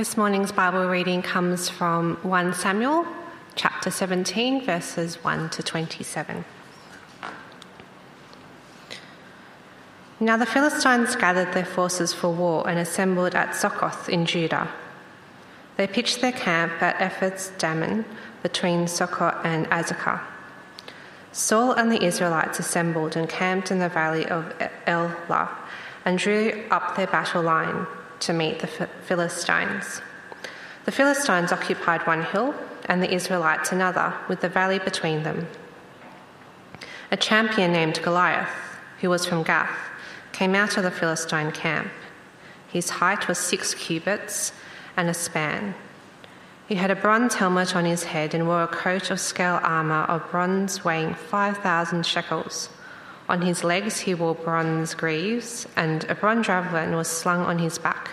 This morning's Bible reading comes from 1 Samuel chapter 17, verses 1 to 27. Now the Philistines gathered their forces for war and assembled at Succoth in Judah. They pitched their camp at Ephes Dammim between Succoth and Azekah. Saul and the Israelites assembled and camped in the valley of Elah and drew up their battle line to meet the Philistines. The Philistines occupied one hill and the Israelites another, with the valley between them. A champion named Goliath, who was from Gath, came out of the Philistine camp. His height was six cubits and a span. He had a bronze helmet on his head and wore a coat of scale armour of bronze weighing 5,000 shekels. On his legs he wore bronze greaves, and a bronze javelin was slung on his back.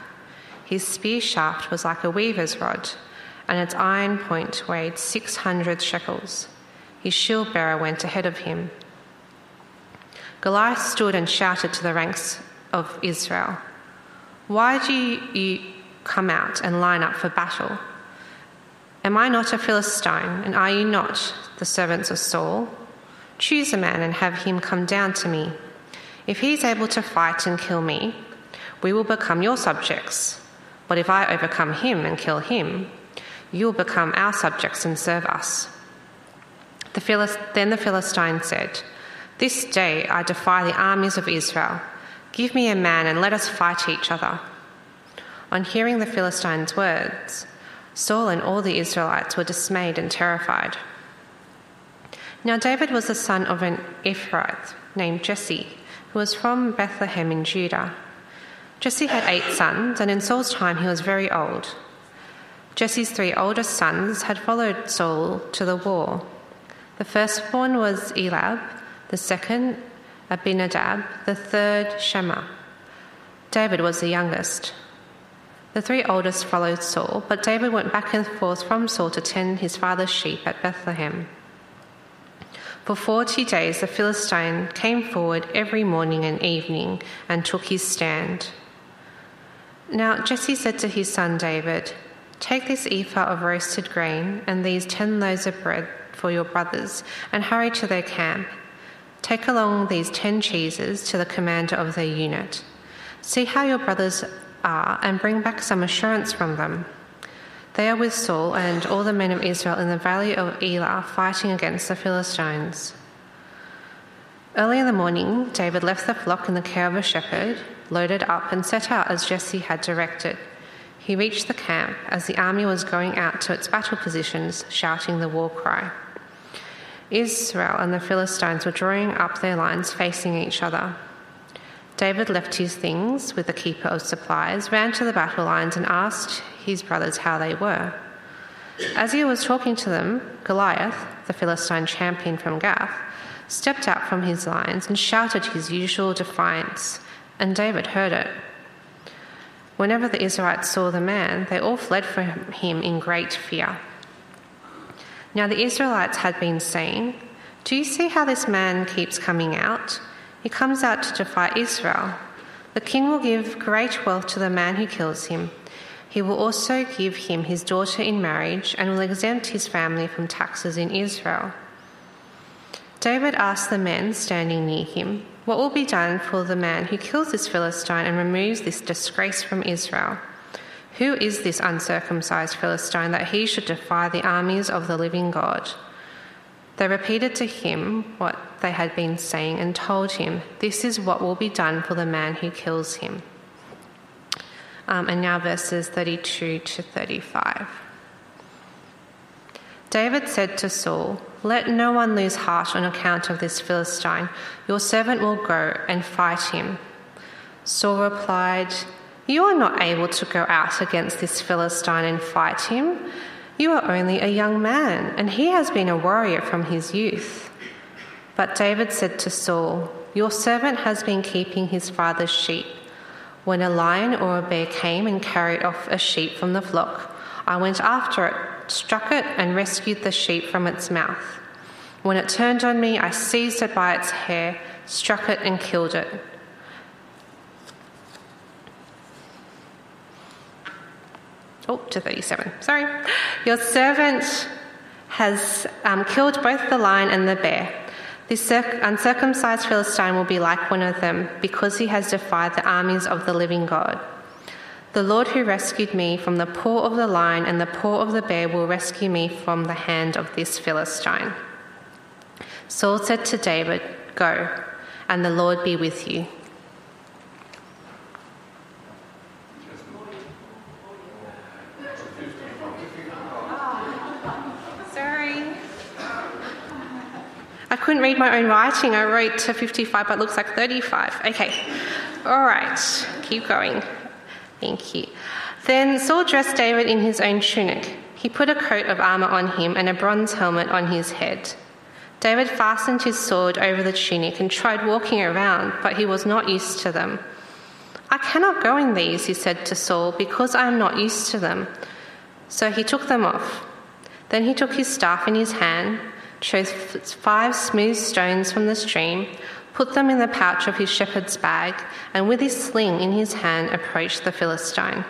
His spear shaft was like a weaver's rod, and its iron point weighed 600 shekels. His shield bearer went ahead of him. Goliath stood and shouted to the ranks of Israel Why do you come out and line up for battle? Am I not a Philistine, and are you not the servants of Saul? Choose a man and have him come down to me. If he is able to fight and kill me, we will become your subjects. But if I overcome him and kill him, you will become our subjects and serve us. The Philist- then the Philistine said, This day I defy the armies of Israel. Give me a man and let us fight each other. On hearing the Philistine's words, Saul and all the Israelites were dismayed and terrified. Now, David was the son of an Ephrath named Jesse, who was from Bethlehem in Judah. Jesse had eight sons, and in Saul's time he was very old. Jesse's three oldest sons had followed Saul to the war. The firstborn was Eliab, the second, Abinadab, the third, Shammah. David was the youngest. The three oldest followed Saul, but David went back and forth from Saul to tend his father's sheep at Bethlehem. For forty days the Philistine came forward every morning and evening and took his stand. Now Jesse said to his son David, Take this ephah of roasted grain and these ten loaves of bread for your brothers, and hurry to their camp. Take along these ten cheeses to the commander of their unit. See how your brothers are and bring back some assurance from them. They are with Saul and all the men of Israel in the valley of Elah fighting against the Philistines. Early in the morning, David left the flock in the care of a shepherd, loaded up, and set out as Jesse had directed. He reached the camp as the army was going out to its battle positions, shouting the war cry. Israel and the Philistines were drawing up their lines facing each other. David left his things with the keeper of supplies, ran to the battle lines, and asked his brothers how they were. As he was talking to them, Goliath, the Philistine champion from Gath, stepped out from his lines and shouted his usual defiance, and David heard it. Whenever the Israelites saw the man, they all fled from him in great fear. Now the Israelites had been saying, Do you see how this man keeps coming out? He comes out to defy Israel. The king will give great wealth to the man who kills him. He will also give him his daughter in marriage and will exempt his family from taxes in Israel. David asked the men standing near him, What will be done for the man who kills this Philistine and removes this disgrace from Israel? Who is this uncircumcised Philistine that he should defy the armies of the living God? They repeated to him what they had been saying and told him, This is what will be done for the man who kills him. Um, and now verses 32 to 35. David said to Saul, Let no one lose heart on account of this Philistine. Your servant will go and fight him. Saul replied, You are not able to go out against this Philistine and fight him. You are only a young man, and he has been a warrior from his youth. But David said to Saul, Your servant has been keeping his father's sheep. When a lion or a bear came and carried off a sheep from the flock, I went after it, struck it, and rescued the sheep from its mouth. When it turned on me, I seized it by its hair, struck it, and killed it. oh, to 37, sorry. Your servant has um, killed both the lion and the bear. This uncircumcised Philistine will be like one of them because he has defied the armies of the living God. The Lord who rescued me from the paw of the lion and the paw of the bear will rescue me from the hand of this Philistine. Saul said to David, Go, and the Lord be with you. I couldn't read my own writing. I wrote to 55, but it looks like 35. Okay. All right. Keep going. Thank you. Then Saul dressed David in his own tunic. He put a coat of armor on him and a bronze helmet on his head. David fastened his sword over the tunic and tried walking around, but he was not used to them. I cannot go in these, he said to Saul, because I am not used to them. So he took them off. Then he took his staff in his hand chose five smooth stones from the stream, put them in the pouch of his shepherd's bag, and with his sling in his hand approached the Philistine.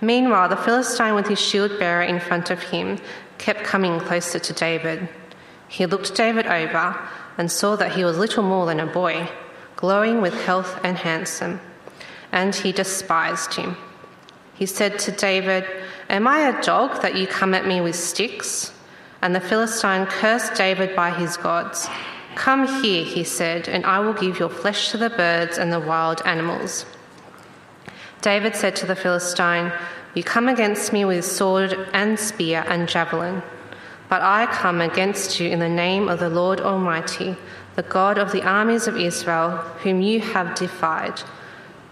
Meanwhile, the Philistine, with his shield bearer in front of him, kept coming closer to David. He looked David over and saw that he was little more than a boy, glowing with health and handsome, and he despised him. He said to David, Am I a dog that you come at me with sticks? And the Philistine cursed David by his gods. Come here, he said, and I will give your flesh to the birds and the wild animals. David said to the Philistine, You come against me with sword and spear and javelin, but I come against you in the name of the Lord Almighty, the God of the armies of Israel, whom you have defied.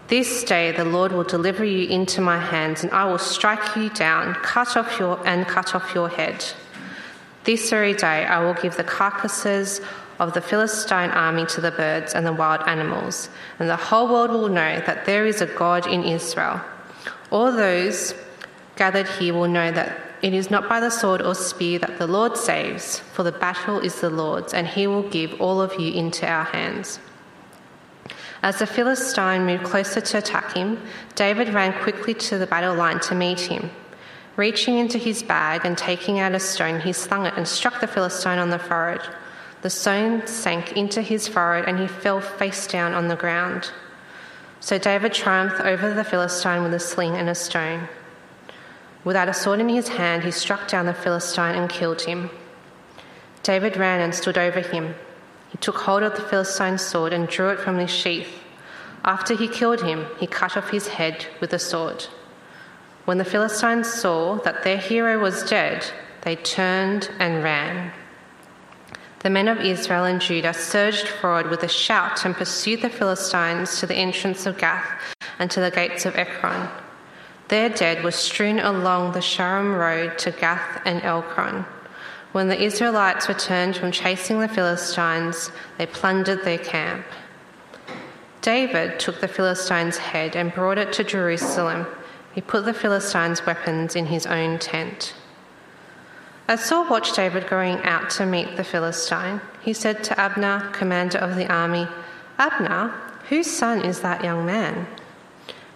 This day the Lord will deliver you into my hands, and I will strike you down, cut off your and cut off your head. This very day I will give the carcasses of the Philistine army to the birds and the wild animals, and the whole world will know that there is a God in Israel. All those gathered here will know that it is not by the sword or spear that the Lord saves, for the battle is the Lord's, and he will give all of you into our hands. As the Philistine moved closer to attack him, David ran quickly to the battle line to meet him. Reaching into his bag and taking out a stone, he slung it and struck the Philistine on the forehead. The stone sank into his forehead and he fell face down on the ground. So David triumphed over the Philistine with a sling and a stone. Without a sword in his hand, he struck down the Philistine and killed him. David ran and stood over him. He took hold of the Philistine's sword and drew it from his sheath. After he killed him, he cut off his head with a sword. When the Philistines saw that their hero was dead, they turned and ran. The men of Israel and Judah surged forward with a shout and pursued the Philistines to the entrance of Gath and to the gates of Ekron. Their dead were strewn along the Shaaraim road to Gath and Ekron. When the Israelites returned from chasing the Philistines, they plundered their camp. David took the Philistines' head and brought it to Jerusalem he put the Philistines' weapons in his own tent. As Saul watched David going out to meet the Philistine, he said to Abner, commander of the army, Abner, whose son is that young man?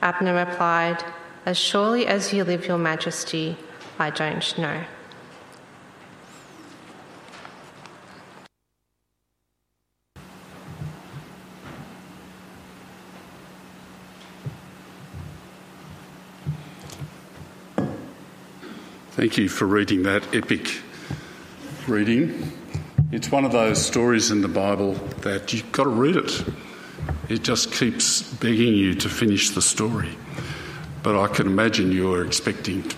Abner replied, As surely as you live, your majesty, I don't know. Thank you for reading that epic reading. It's one of those stories in the Bible that you've got to read it. It just keeps begging you to finish the story. But I can imagine you're expecting to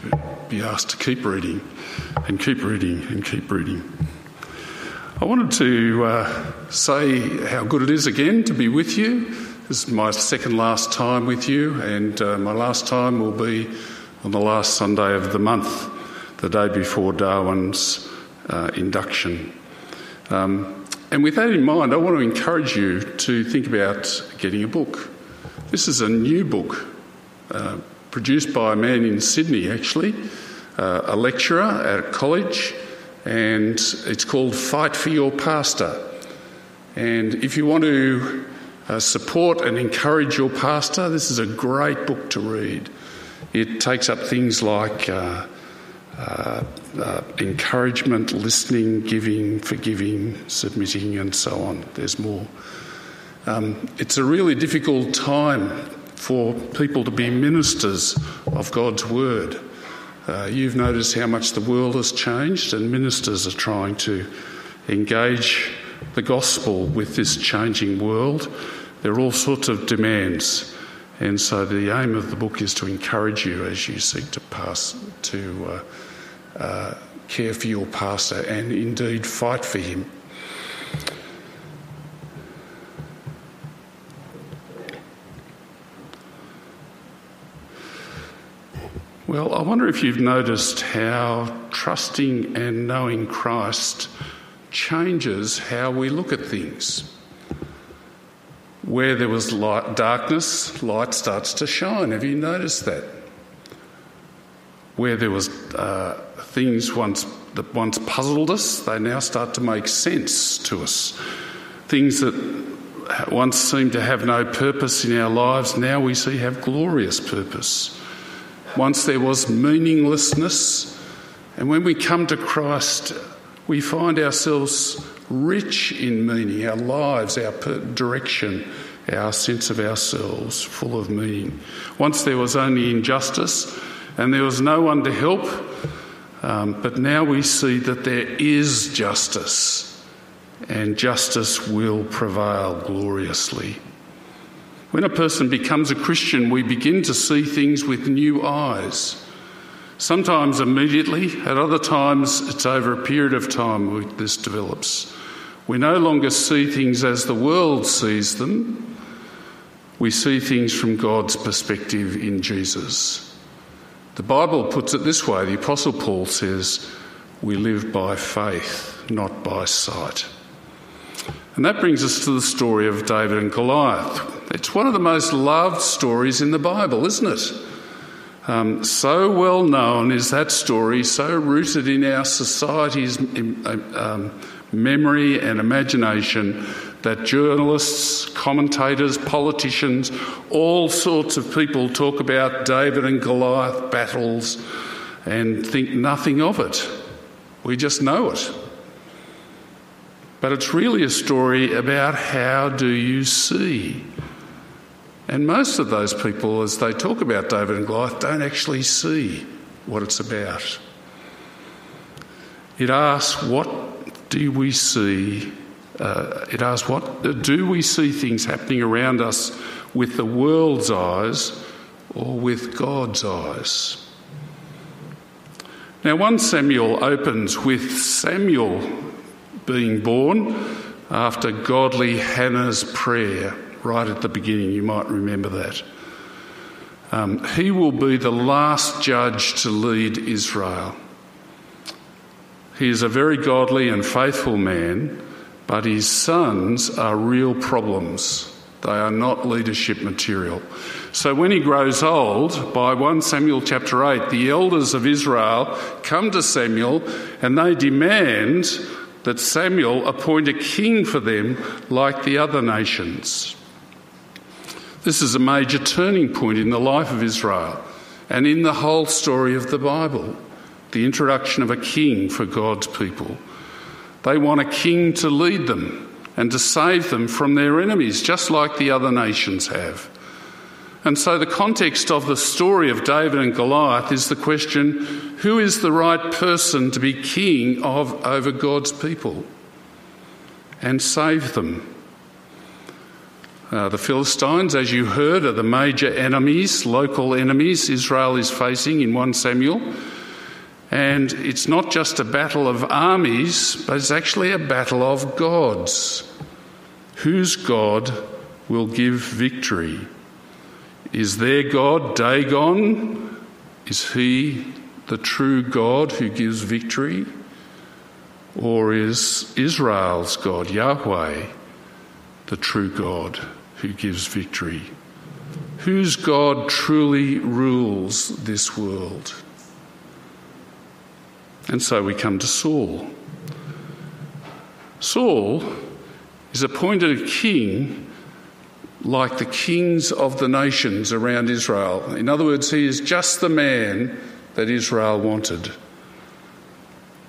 be asked to keep reading and keep reading and keep reading. I wanted to uh, say how good it is again to be with you. This is my second last time with you, and uh, my last time will be on the last Sunday of the month the day before Darwin's uh, induction. Um, and with that in mind, I want to encourage you to think about getting a book. This is a new book uh, produced by a man in Sydney, actually, uh, a lecturer at a college, and it's called Fight for Your Pastor. And if you want to uh, support and encourage your pastor, this is a great book to read. It takes up things like uh, encouragement, listening, giving, forgiving, submitting, and so on. There's more. Um, it's a really difficult time for people to be ministers of God's word. Uh, you've noticed how much the world has changed, and ministers are trying to engage the gospel with this changing world. There are all sorts of demands, and so the aim of the book is to encourage you as you seek to pass to uh, uh, care for your pastor and indeed fight for him. Well, I wonder if you've noticed how trusting and knowing Christ changes how we look at things. Where there was light, darkness, light starts to shine. Have you noticed that? Where there was uh, things once that once puzzled us, they now start to make sense to us. Things that once seemed to have no purpose in our lives, now we see have glorious purpose. Once there was meaninglessness, and when we come to Christ, we find ourselves rich in meaning, our lives, our direction, our sense of ourselves full of meaning. Once there was only injustice and there was no one to help, um, but now we see that there is justice, and justice will prevail gloriously. When a person becomes a Christian, we begin to see things with new eyes. Sometimes immediately, at other times, it's over a period of time this develops. We no longer see things as the world sees them, we see things from God's perspective in Jesus. The Bible puts it this way the Apostle Paul says, We live by faith, not by sight. And that brings us to the story of David and Goliath. It's one of the most loved stories in the Bible, isn't it? Um, so well known is that story, so rooted in our society's um, memory and imagination that journalists, commentators, politicians, all sorts of people talk about David and Goliath battles and think nothing of it. We just know it. But it's really a story about how do you see and most of those people, as they talk about David and Goliath, don't actually see what it's about. It asks, what do we see? Uh, it asks, what do we see things happening around us with the world's eyes or with God's eyes? Now, 1 Samuel opens with Samuel being born after godly Hannah's prayer right at the beginning. You might remember that. Um, he will be the last judge to lead Israel. He is a very godly and faithful man, but his sons are real problems. They are not leadership material. So when he grows old, by 1 Samuel chapter 8, the elders of Israel come to Samuel and they demand that Samuel appoint a king for them like the other nations. This is a major turning point in the life of Israel and in the whole story of the Bible the introduction of a king for God's people. They want a king to lead them and to save them from their enemies, just like the other nations have. And so, the context of the story of David and Goliath is the question who is the right person to be king of over God's people and save them? Uh, the Philistines, as you heard, are the major enemies, local enemies Israel is facing in 1 Samuel. And it's not just a battle of armies, but it's actually a battle of gods. Whose God will give victory? Is their God Dagon? Is he the true God who gives victory? Or is Israel's God, Yahweh, the true God? who gives victory. Whose God truly rules this world? And so we come to Saul. Saul is appointed a king like the kings of the nations around Israel. In other words, he is just the man that Israel wanted.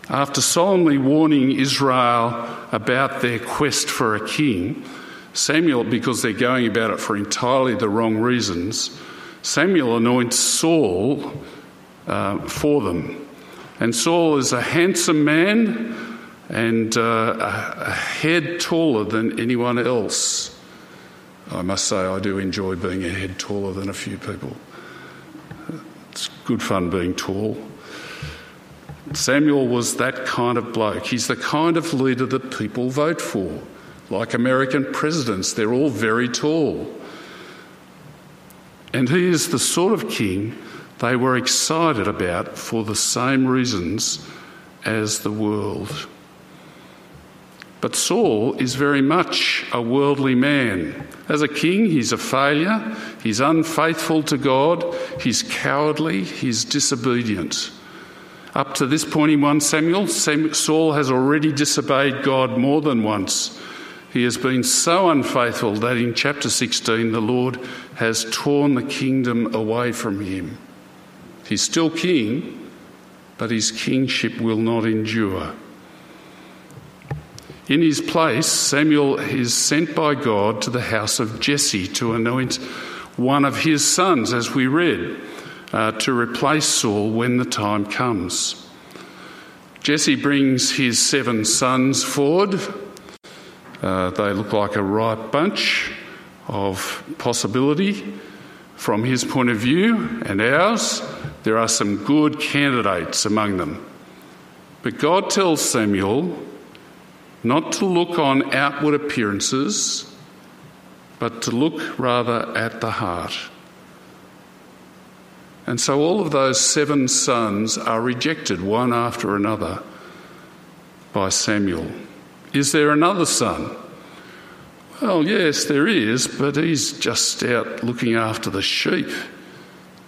After solemnly warning Israel about their quest for a king, Samuel, because they're going about it for entirely the wrong reasons, Samuel anoints Saul uh, for them. And Saul is a handsome man and uh, a head taller than anyone else. I must say, I do enjoy being a head taller than a few people. It's good fun being tall. Samuel was that kind of bloke. He's the kind of leader that people vote for. Like American presidents, they're all very tall. And he is the sort of king they were excited about for the same reasons as the world. But Saul is very much a worldly man. As a king, he's a failure, he's unfaithful to God, he's cowardly, he's disobedient. Up to this point in 1 Samuel, Saul has already disobeyed God more than once. He has been so unfaithful that in chapter 16 the Lord has torn the kingdom away from him. He's still king, but his kingship will not endure. In his place, Samuel is sent by God to the house of Jesse to anoint one of his sons, as we read, uh, to replace Saul when the time comes. Jesse brings his seven sons forward uh, they look like a ripe bunch of possibility. From his point of view and ours, there are some good candidates among them. But God tells Samuel not to look on outward appearances, but to look rather at the heart. And so all of those seven sons are rejected one after another by Samuel. Is there another son? Well, yes, there is, but he's just out looking after the sheep.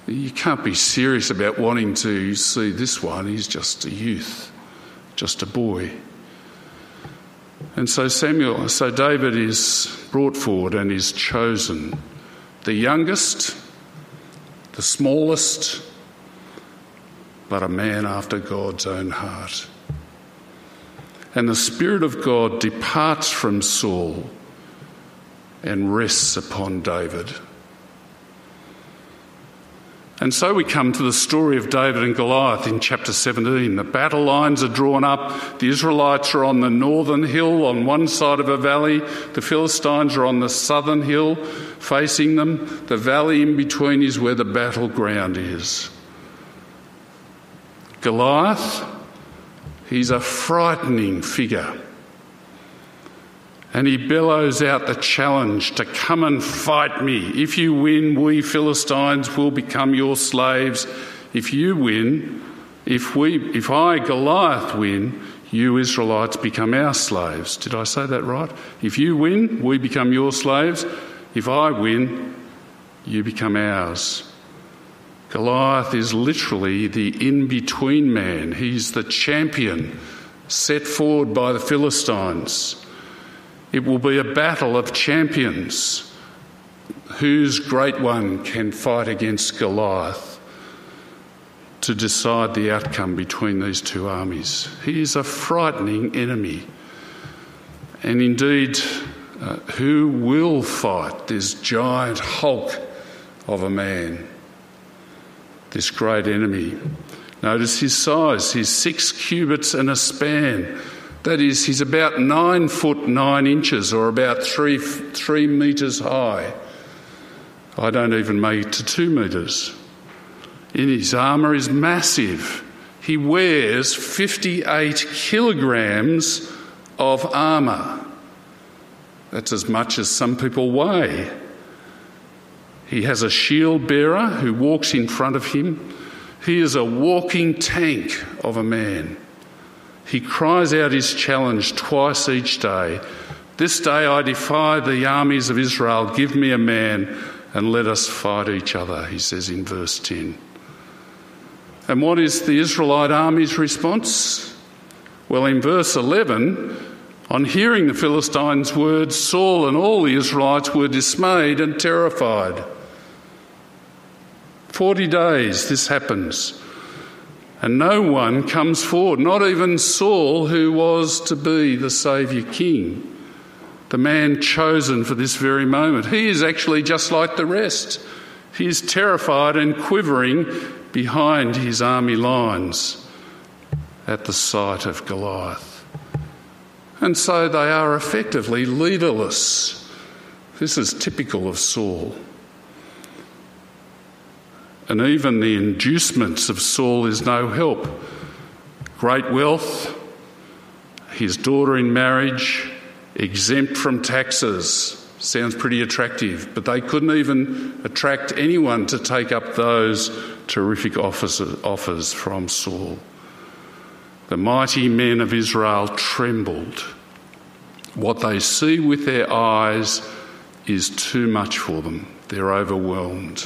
You can't be serious about wanting to see this one. He's just a youth, just a boy. And so Samuel, so David is brought forward and is chosen. The youngest, the smallest, but a man after God's own heart. And the Spirit of God departs from Saul and rests upon David. And so we come to the story of David and Goliath in chapter 17. The battle lines are drawn up. The Israelites are on the northern hill on one side of a valley. The Philistines are on the southern hill facing them. The valley in between is where the battleground is. Goliath He's a frightening figure. And he bellows out the challenge to come and fight me. If you win, we Philistines will become your slaves. If you win, if, we, if I, Goliath, win, you Israelites become our slaves. Did I say that right? If you win, we become your slaves. If I win, you become ours. Goliath is literally the in between man. He's the champion set forward by the Philistines. It will be a battle of champions. Whose great one can fight against Goliath to decide the outcome between these two armies? He is a frightening enemy. And indeed, uh, who will fight this giant hulk of a man? this great enemy. Notice his size. He's six cubits and a span. That is, he's about nine foot nine inches or about three, three metres high. I don't even make it to two metres. In his armour is massive. He wears 58 kilograms of armour. That's as much as some people weigh. He has a shield bearer who walks in front of him. He is a walking tank of a man. He cries out his challenge twice each day This day I defy the armies of Israel. Give me a man and let us fight each other, he says in verse 10. And what is the Israelite army's response? Well, in verse 11, On hearing the Philistines' words, Saul and all the Israelites were dismayed and terrified. Forty days this happens, and no one comes forward, not even Saul, who was to be the Saviour King, the man chosen for this very moment. He is actually just like the rest. He is terrified and quivering behind his army lines at the sight of Goliath. And so they are effectively leaderless. This is typical of Saul. And even the inducements of Saul is no help. Great wealth, his daughter in marriage, exempt from taxes. Sounds pretty attractive, but they couldn't even attract anyone to take up those terrific offers from Saul. The mighty men of Israel trembled. What they see with their eyes is too much for them. They're overwhelmed.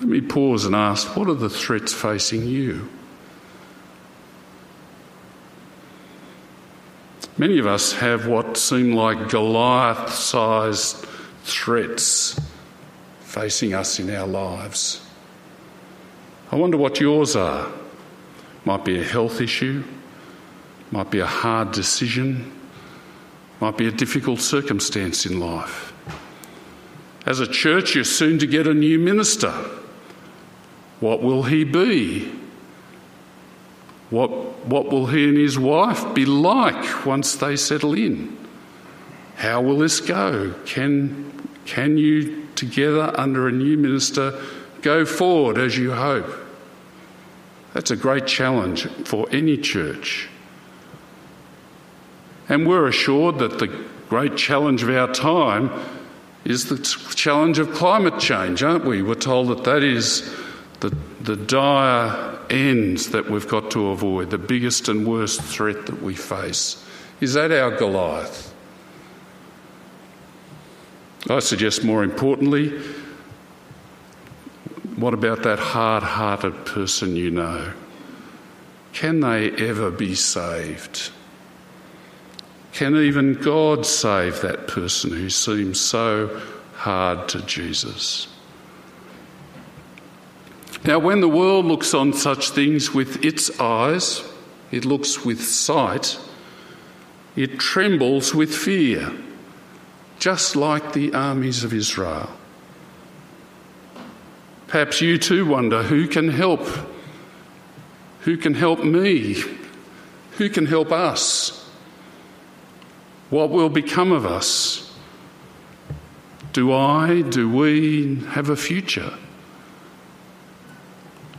Let me pause and ask what are the threats facing you? Many of us have what seem like Goliath sized threats facing us in our lives. I wonder what yours are. Might be a health issue, might be a hard decision, might be a difficult circumstance in life. As a church, you're soon to get a new minister. What will he be? What, what will he and his wife be like once they settle in? How will this go? Can, can you, together under a new minister, Go forward as you hope. That's a great challenge for any church. And we're assured that the great challenge of our time is the challenge of climate change, aren't we? We're told that that is the, the dire ends that we've got to avoid, the biggest and worst threat that we face. Is that our Goliath? I suggest more importantly, what about that hard hearted person you know? Can they ever be saved? Can even God save that person who seems so hard to Jesus? Now, when the world looks on such things with its eyes, it looks with sight, it trembles with fear, just like the armies of Israel. Perhaps you too wonder who can help? Who can help me? Who can help us? What will become of us? Do I, do we have a future?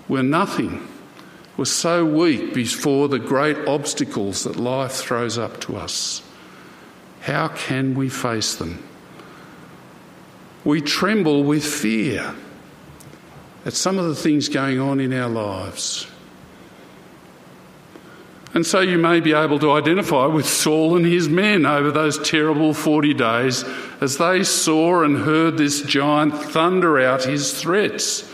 We're nothing. We're so weak before the great obstacles that life throws up to us. How can we face them? We tremble with fear at some of the things going on in our lives. And so you may be able to identify with Saul and his men over those terrible 40 days as they saw and heard this giant thunder out his threats.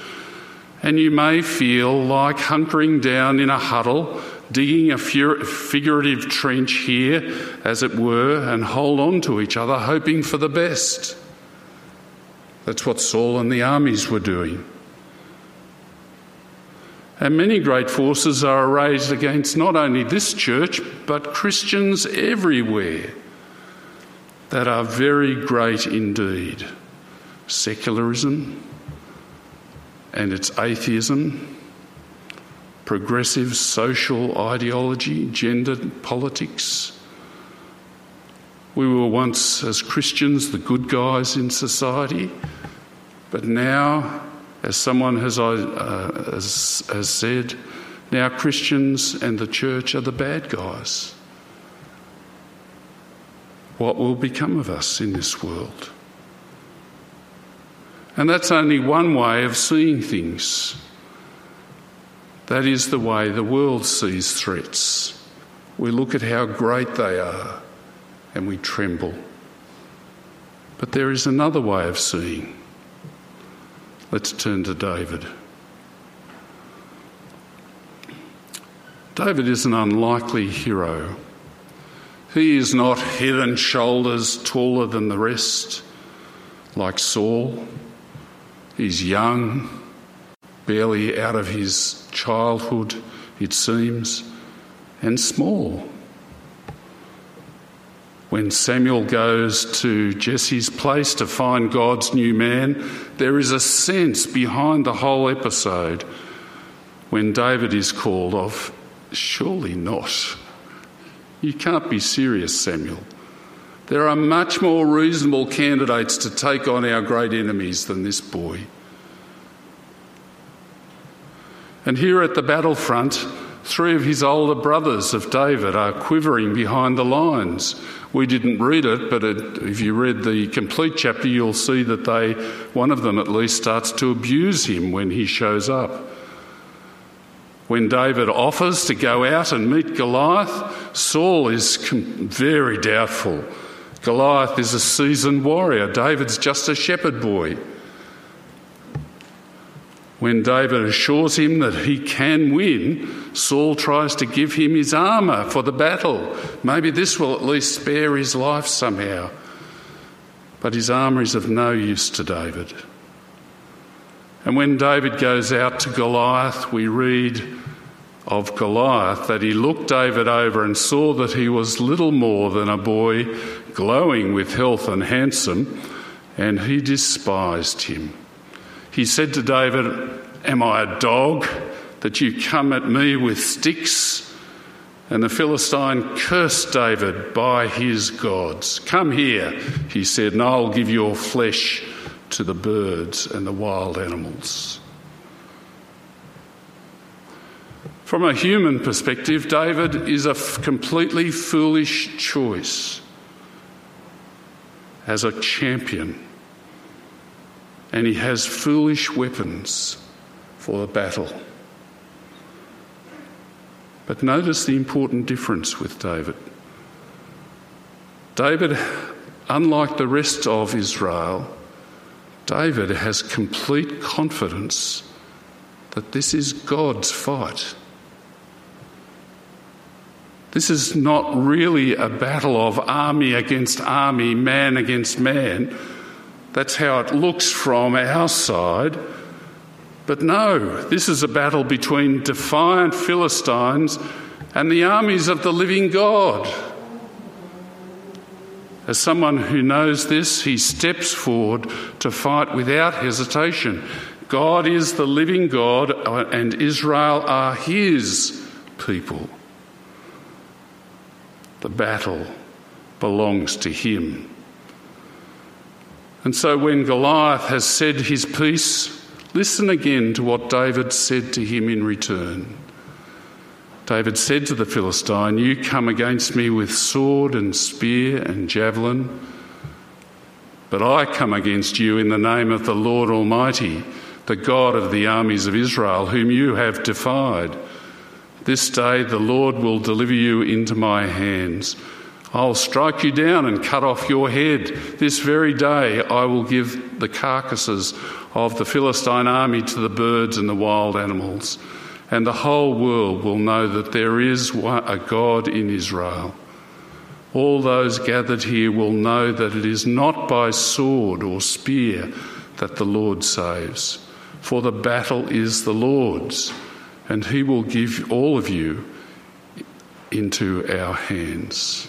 And you may feel like hunkering down in a huddle, digging a figurative trench here, as it were, and hold on to each other, hoping for the best. That's what Saul and the armies were doing. And many great forces are raised against not only this church, but Christians everywhere that are very great indeed. Secularism and its atheism, progressive social ideology, gender politics. We were once, as Christians, the good guys in society, but now as someone has, uh, has, has said, now Christians and the church are the bad guys. What will become of us in this world? And that's only one way of seeing things. That is the way the world sees threats. We look at how great they are and we tremble. But there is another way of seeing. Let's turn to David. David is an unlikely hero. He is not head and shoulders taller than the rest, like Saul. He's young, barely out of his childhood, it seems, and small. When Samuel goes to Jesse's place to find God's new man, there is a sense behind the whole episode when David is called of, surely not. You can't be serious, Samuel. There are much more reasonable candidates to take on our great enemies than this boy. And here at the battlefront, three of his older brothers of David are quivering behind the lines. We didn't read it, but it, if you read the complete chapter, you'll see that they, one of them at least, starts to abuse him when he shows up. When David offers to go out and meet Goliath, Saul is very doubtful. Goliath is a seasoned warrior, David's just a shepherd boy. When David assures him that he can win, Saul tries to give him his armour for the battle. Maybe this will at least spare his life somehow. But his armour is of no use to David. And when David goes out to Goliath, we read of Goliath that he looked David over and saw that he was little more than a boy, glowing with health and handsome, and he despised him. He said to David, Am I a dog that you come at me with sticks? And the Philistine cursed David by his gods. Come here, he said, and I'll give your flesh to the birds and the wild animals. From a human perspective, David is a f- completely foolish choice as a champion and he has foolish weapons for the battle. But notice the important difference with David. David, unlike the rest of Israel, David has complete confidence that this is God's fight. This is not really a battle of army against army, man against man. That's how it looks from our side. But no, this is a battle between defiant Philistines and the armies of the living God. As someone who knows this, he steps forward to fight without hesitation. God is the living God, uh, and Israel are his people. The battle belongs to him. And so when Goliath has said his piece, listen again to what David said to him in return. David said to the Philistine, You come against me with sword and spear and javelin, but I come against you in the name of the Lord Almighty, the God of the armies of Israel, whom you have defied. This day the Lord will deliver you into my hands. I'll strike you down and cut off your head. This very day I will give the carcasses of the Philistine army to the birds and the wild animals, and the whole world will know that there is a God in Israel. All those gathered here will know that it is not by sword or spear that the Lord saves, for the battle is the Lord's, and he will give all of you into our hands.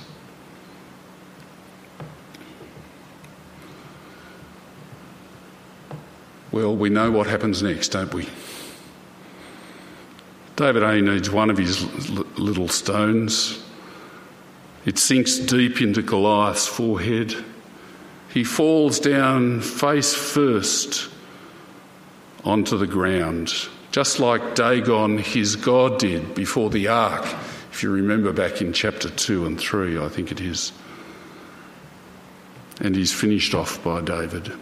Well, we know what happens next, don't we? David only needs one of his little stones. It sinks deep into Goliath's forehead. He falls down face first onto the ground, just like Dagon, his God, did before the ark. If you remember back in chapter 2 and 3, I think it is. And he's finished off by David.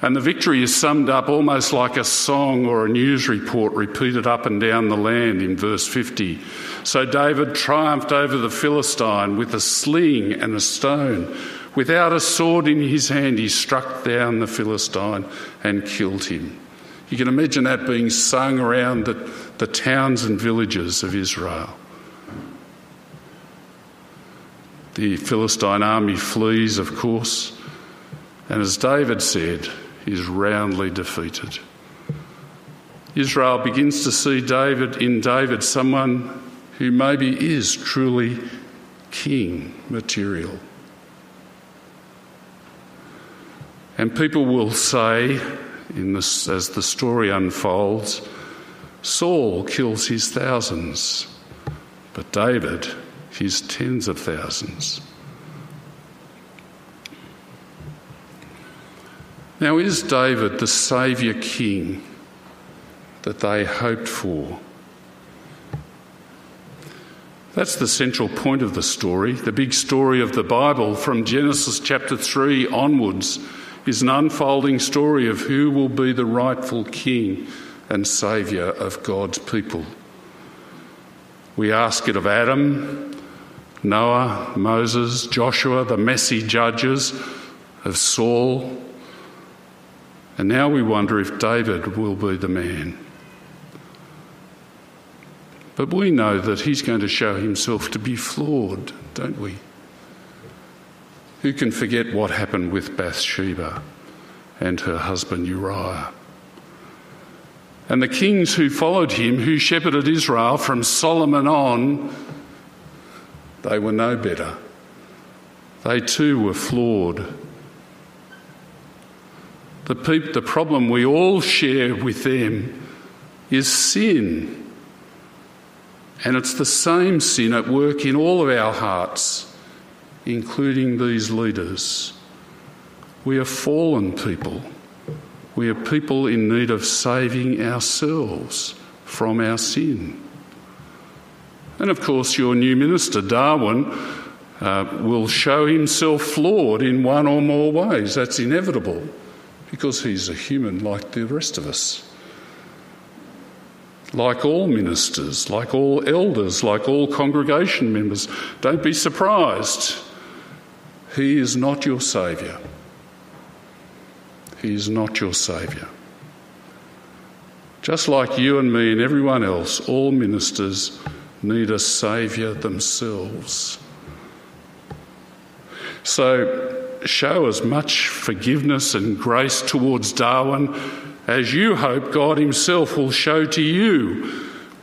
And the victory is summed up almost like a song or a news report repeated up and down the land in verse 50. So David triumphed over the Philistine with a sling and a stone. Without a sword in his hand, he struck down the Philistine and killed him. You can imagine that being sung around the, the towns and villages of Israel. The Philistine army flees, of course, and as David said, is roundly defeated. Israel begins to see David in David someone who maybe is truly king material. And people will say, this, as the story unfolds, Saul kills his thousands, but David his tens of thousands. Now, is David the Saviour King that they hoped for? That's the central point of the story. The big story of the Bible from Genesis chapter 3 onwards is an unfolding story of who will be the rightful king and saviour of God's people. We ask it of Adam, Noah, Moses, Joshua, the messy judges, of Saul, and now we wonder if David will be the man. But we know that he's going to show himself to be flawed, don't we? Who can forget what happened with Bathsheba and her husband Uriah? And the kings who followed him, who shepherded Israel from Solomon on, they were no better. They too were flawed. The, the problem we all share with them is sin. And it's the same sin at work in all of our hearts including these leaders. We are fallen people. We are people in need of saving ourselves from our sin. And of course, your new minister, Darwin, uh, will show himself flawed in one or more ways. That's inevitable because he's a human like the rest of us. Like all ministers, like all elders, like all congregation members, don't be surprised he is not your Saviour. He is not your Saviour. Just like you and me and everyone else, all ministers need a Saviour themselves. So show as much forgiveness and grace towards Darwin as you hope God Himself will show to you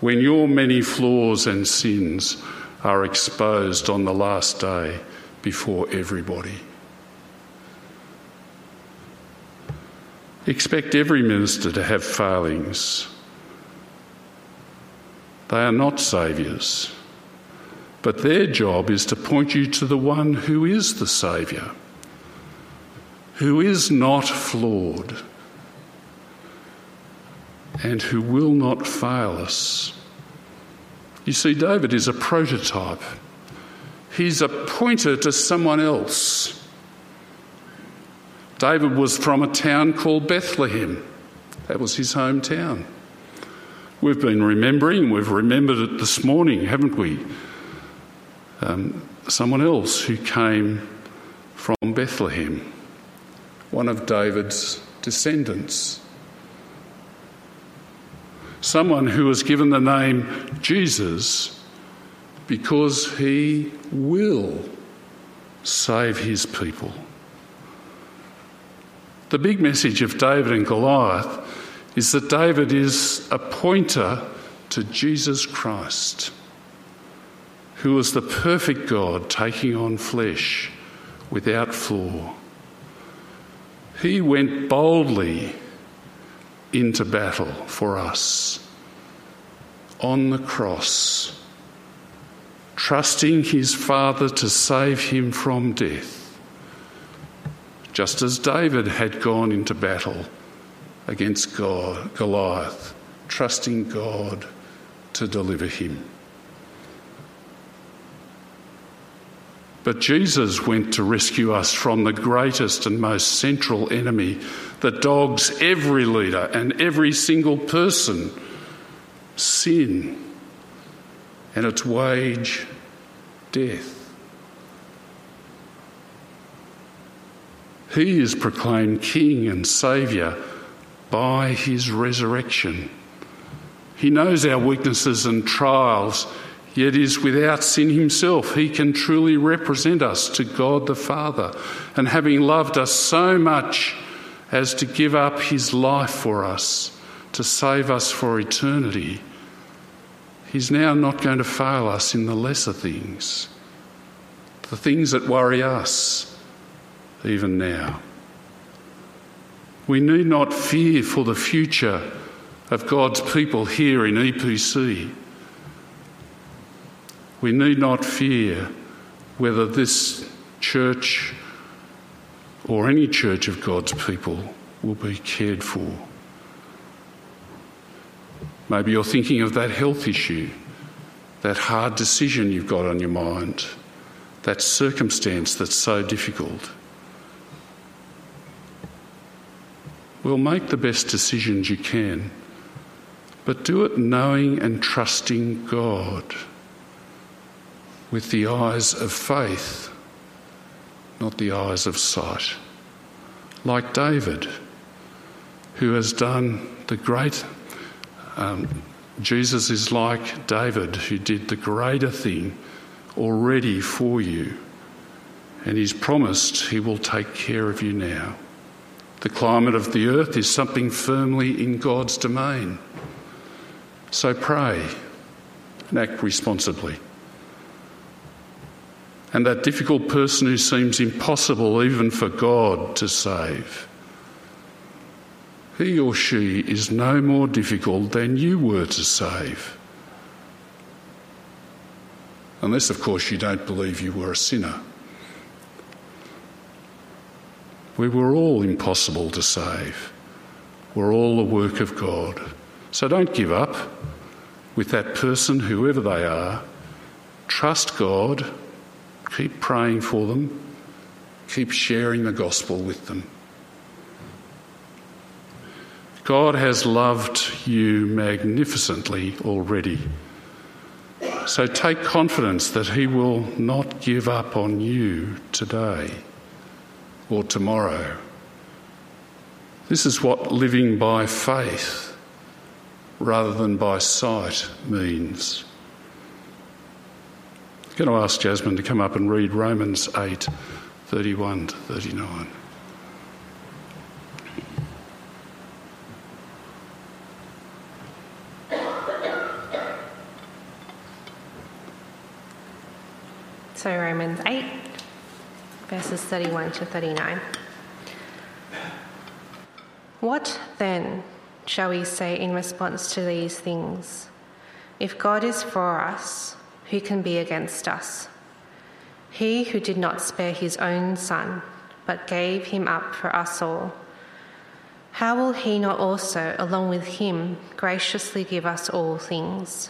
when your many flaws and sins are exposed on the last day before everybody. Expect every minister to have failings. They are not saviours, but their job is to point you to the one who is the Saviour, who is not flawed, and who will not fail us. You see, David is a prototype he's a pointer to someone else. David was from a town called Bethlehem. That was his hometown. We've been remembering, we've remembered it this morning, haven't we? Um, someone else who came from Bethlehem, one of David's descendants. Someone who was given the name Jesus because he will save his people. The big message of David and Goliath is that David is a pointer to Jesus Christ, who was the perfect God taking on flesh without flaw. He went boldly into battle for us on the cross trusting his Father to save him from death, just as David had gone into battle against God, Goliath, trusting God to deliver him. But Jesus went to rescue us from the greatest and most central enemy that dogs every leader and every single person sin and its wage, death. He is proclaimed King and Saviour by his resurrection. He knows our weaknesses and trials, yet is without sin himself. He can truly represent us to God the Father. And having loved us so much as to give up his life for us, to save us for eternity, he's now not going to fail us in the lesser things, the things that worry us, even now. We need not fear for the future of God's people here in EPC. We need not fear whether this church or any church of God's people will be cared for. Maybe you're thinking of that health issue, that hard decision you've got on your mind, that circumstance that's so difficult. Well, make the best decisions you can, but do it knowing and trusting God with the eyes of faith, not the eyes of sight. Like David, who has done the great. Um, Jesus is like David, who did the greater thing already for you, and he's promised he will take care of you now. The climate of the earth is something firmly in God's domain. So pray and act responsibly. And that difficult person who seems impossible even for God to save, he or she is no more difficult than you were to save. Unless, of course, you don't believe you were a sinner. We were all impossible to save. We're all the work of God. So don't give up with that person, whoever they are. Trust God. Keep praying for them. Keep sharing the gospel with them. God has loved you magnificently already. So take confidence that He will not give up on you today or tomorrow. This is what living by faith rather than by sight means. I'm going to ask Jasmine to come up and read Romans 8 31 to 39. So, Romans 8, verses 31 to 39. What then shall we say in response to these things? If God is for us, who can be against us? He who did not spare his own son, but gave him up for us all, how will he not also, along with him, graciously give us all things?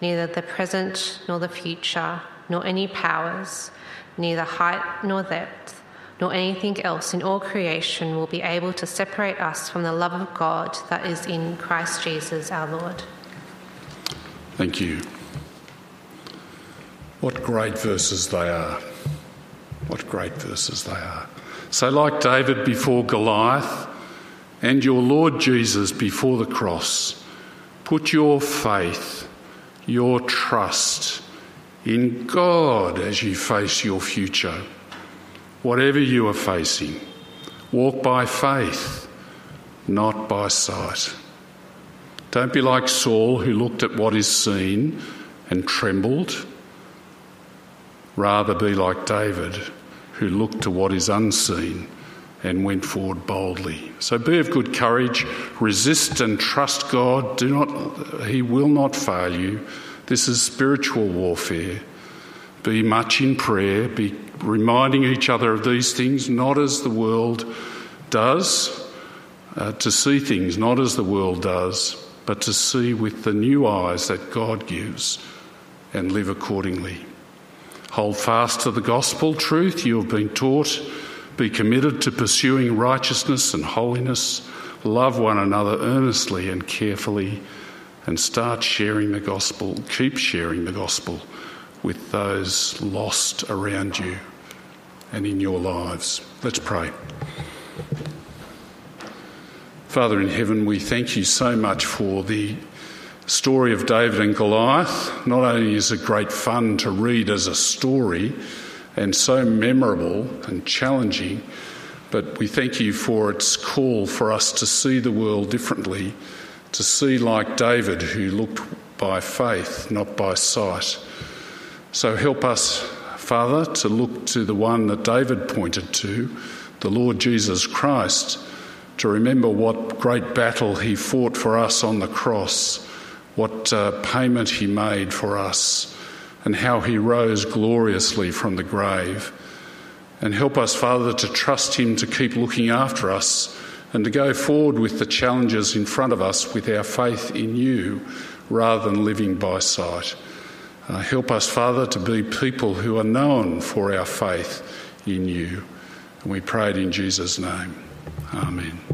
neither the present nor the future, nor any powers, neither height nor depth, nor anything else in all creation will be able to separate us from the love of God that is in Christ Jesus our Lord. Thank you. What great verses they are. What great verses they are. So, like David before Goliath and your Lord Jesus before the cross, put your faith, your trust in God as you face your future whatever you are facing. Walk by faith, not by sight. Don't be like Saul, who looked at what is seen and trembled. Rather, be like David, who looked to what is unseen and went forward boldly. So be of good courage, resist and trust God. Do not he will not fail you. This is spiritual warfare. Be much in prayer, be reminding each other of these things, not as the world does, uh, to see things not as the world does, but to see with the new eyes that God gives and live accordingly. Hold fast to the gospel truth you have been taught be committed to pursuing righteousness and holiness. Love one another earnestly and carefully. And start sharing the gospel, keep sharing the gospel with those lost around you and in your lives. Let's pray. Father in heaven, we thank you so much for the story of David and Goliath. Not only is it great fun to read as a story, and so memorable and challenging. But we thank you for its call for us to see the world differently, to see like David, who looked by faith, not by sight. So help us, Father, to look to the one that David pointed to, the Lord Jesus Christ, to remember what great battle he fought for us on the cross, what uh, payment he made for us and how he rose gloriously from the grave. And help us, Father, to trust him to keep looking after us and to go forward with the challenges in front of us with our faith in you rather than living by sight. Uh, help us, Father, to be people who are known for our faith in you. And we pray it in Jesus' name. Amen.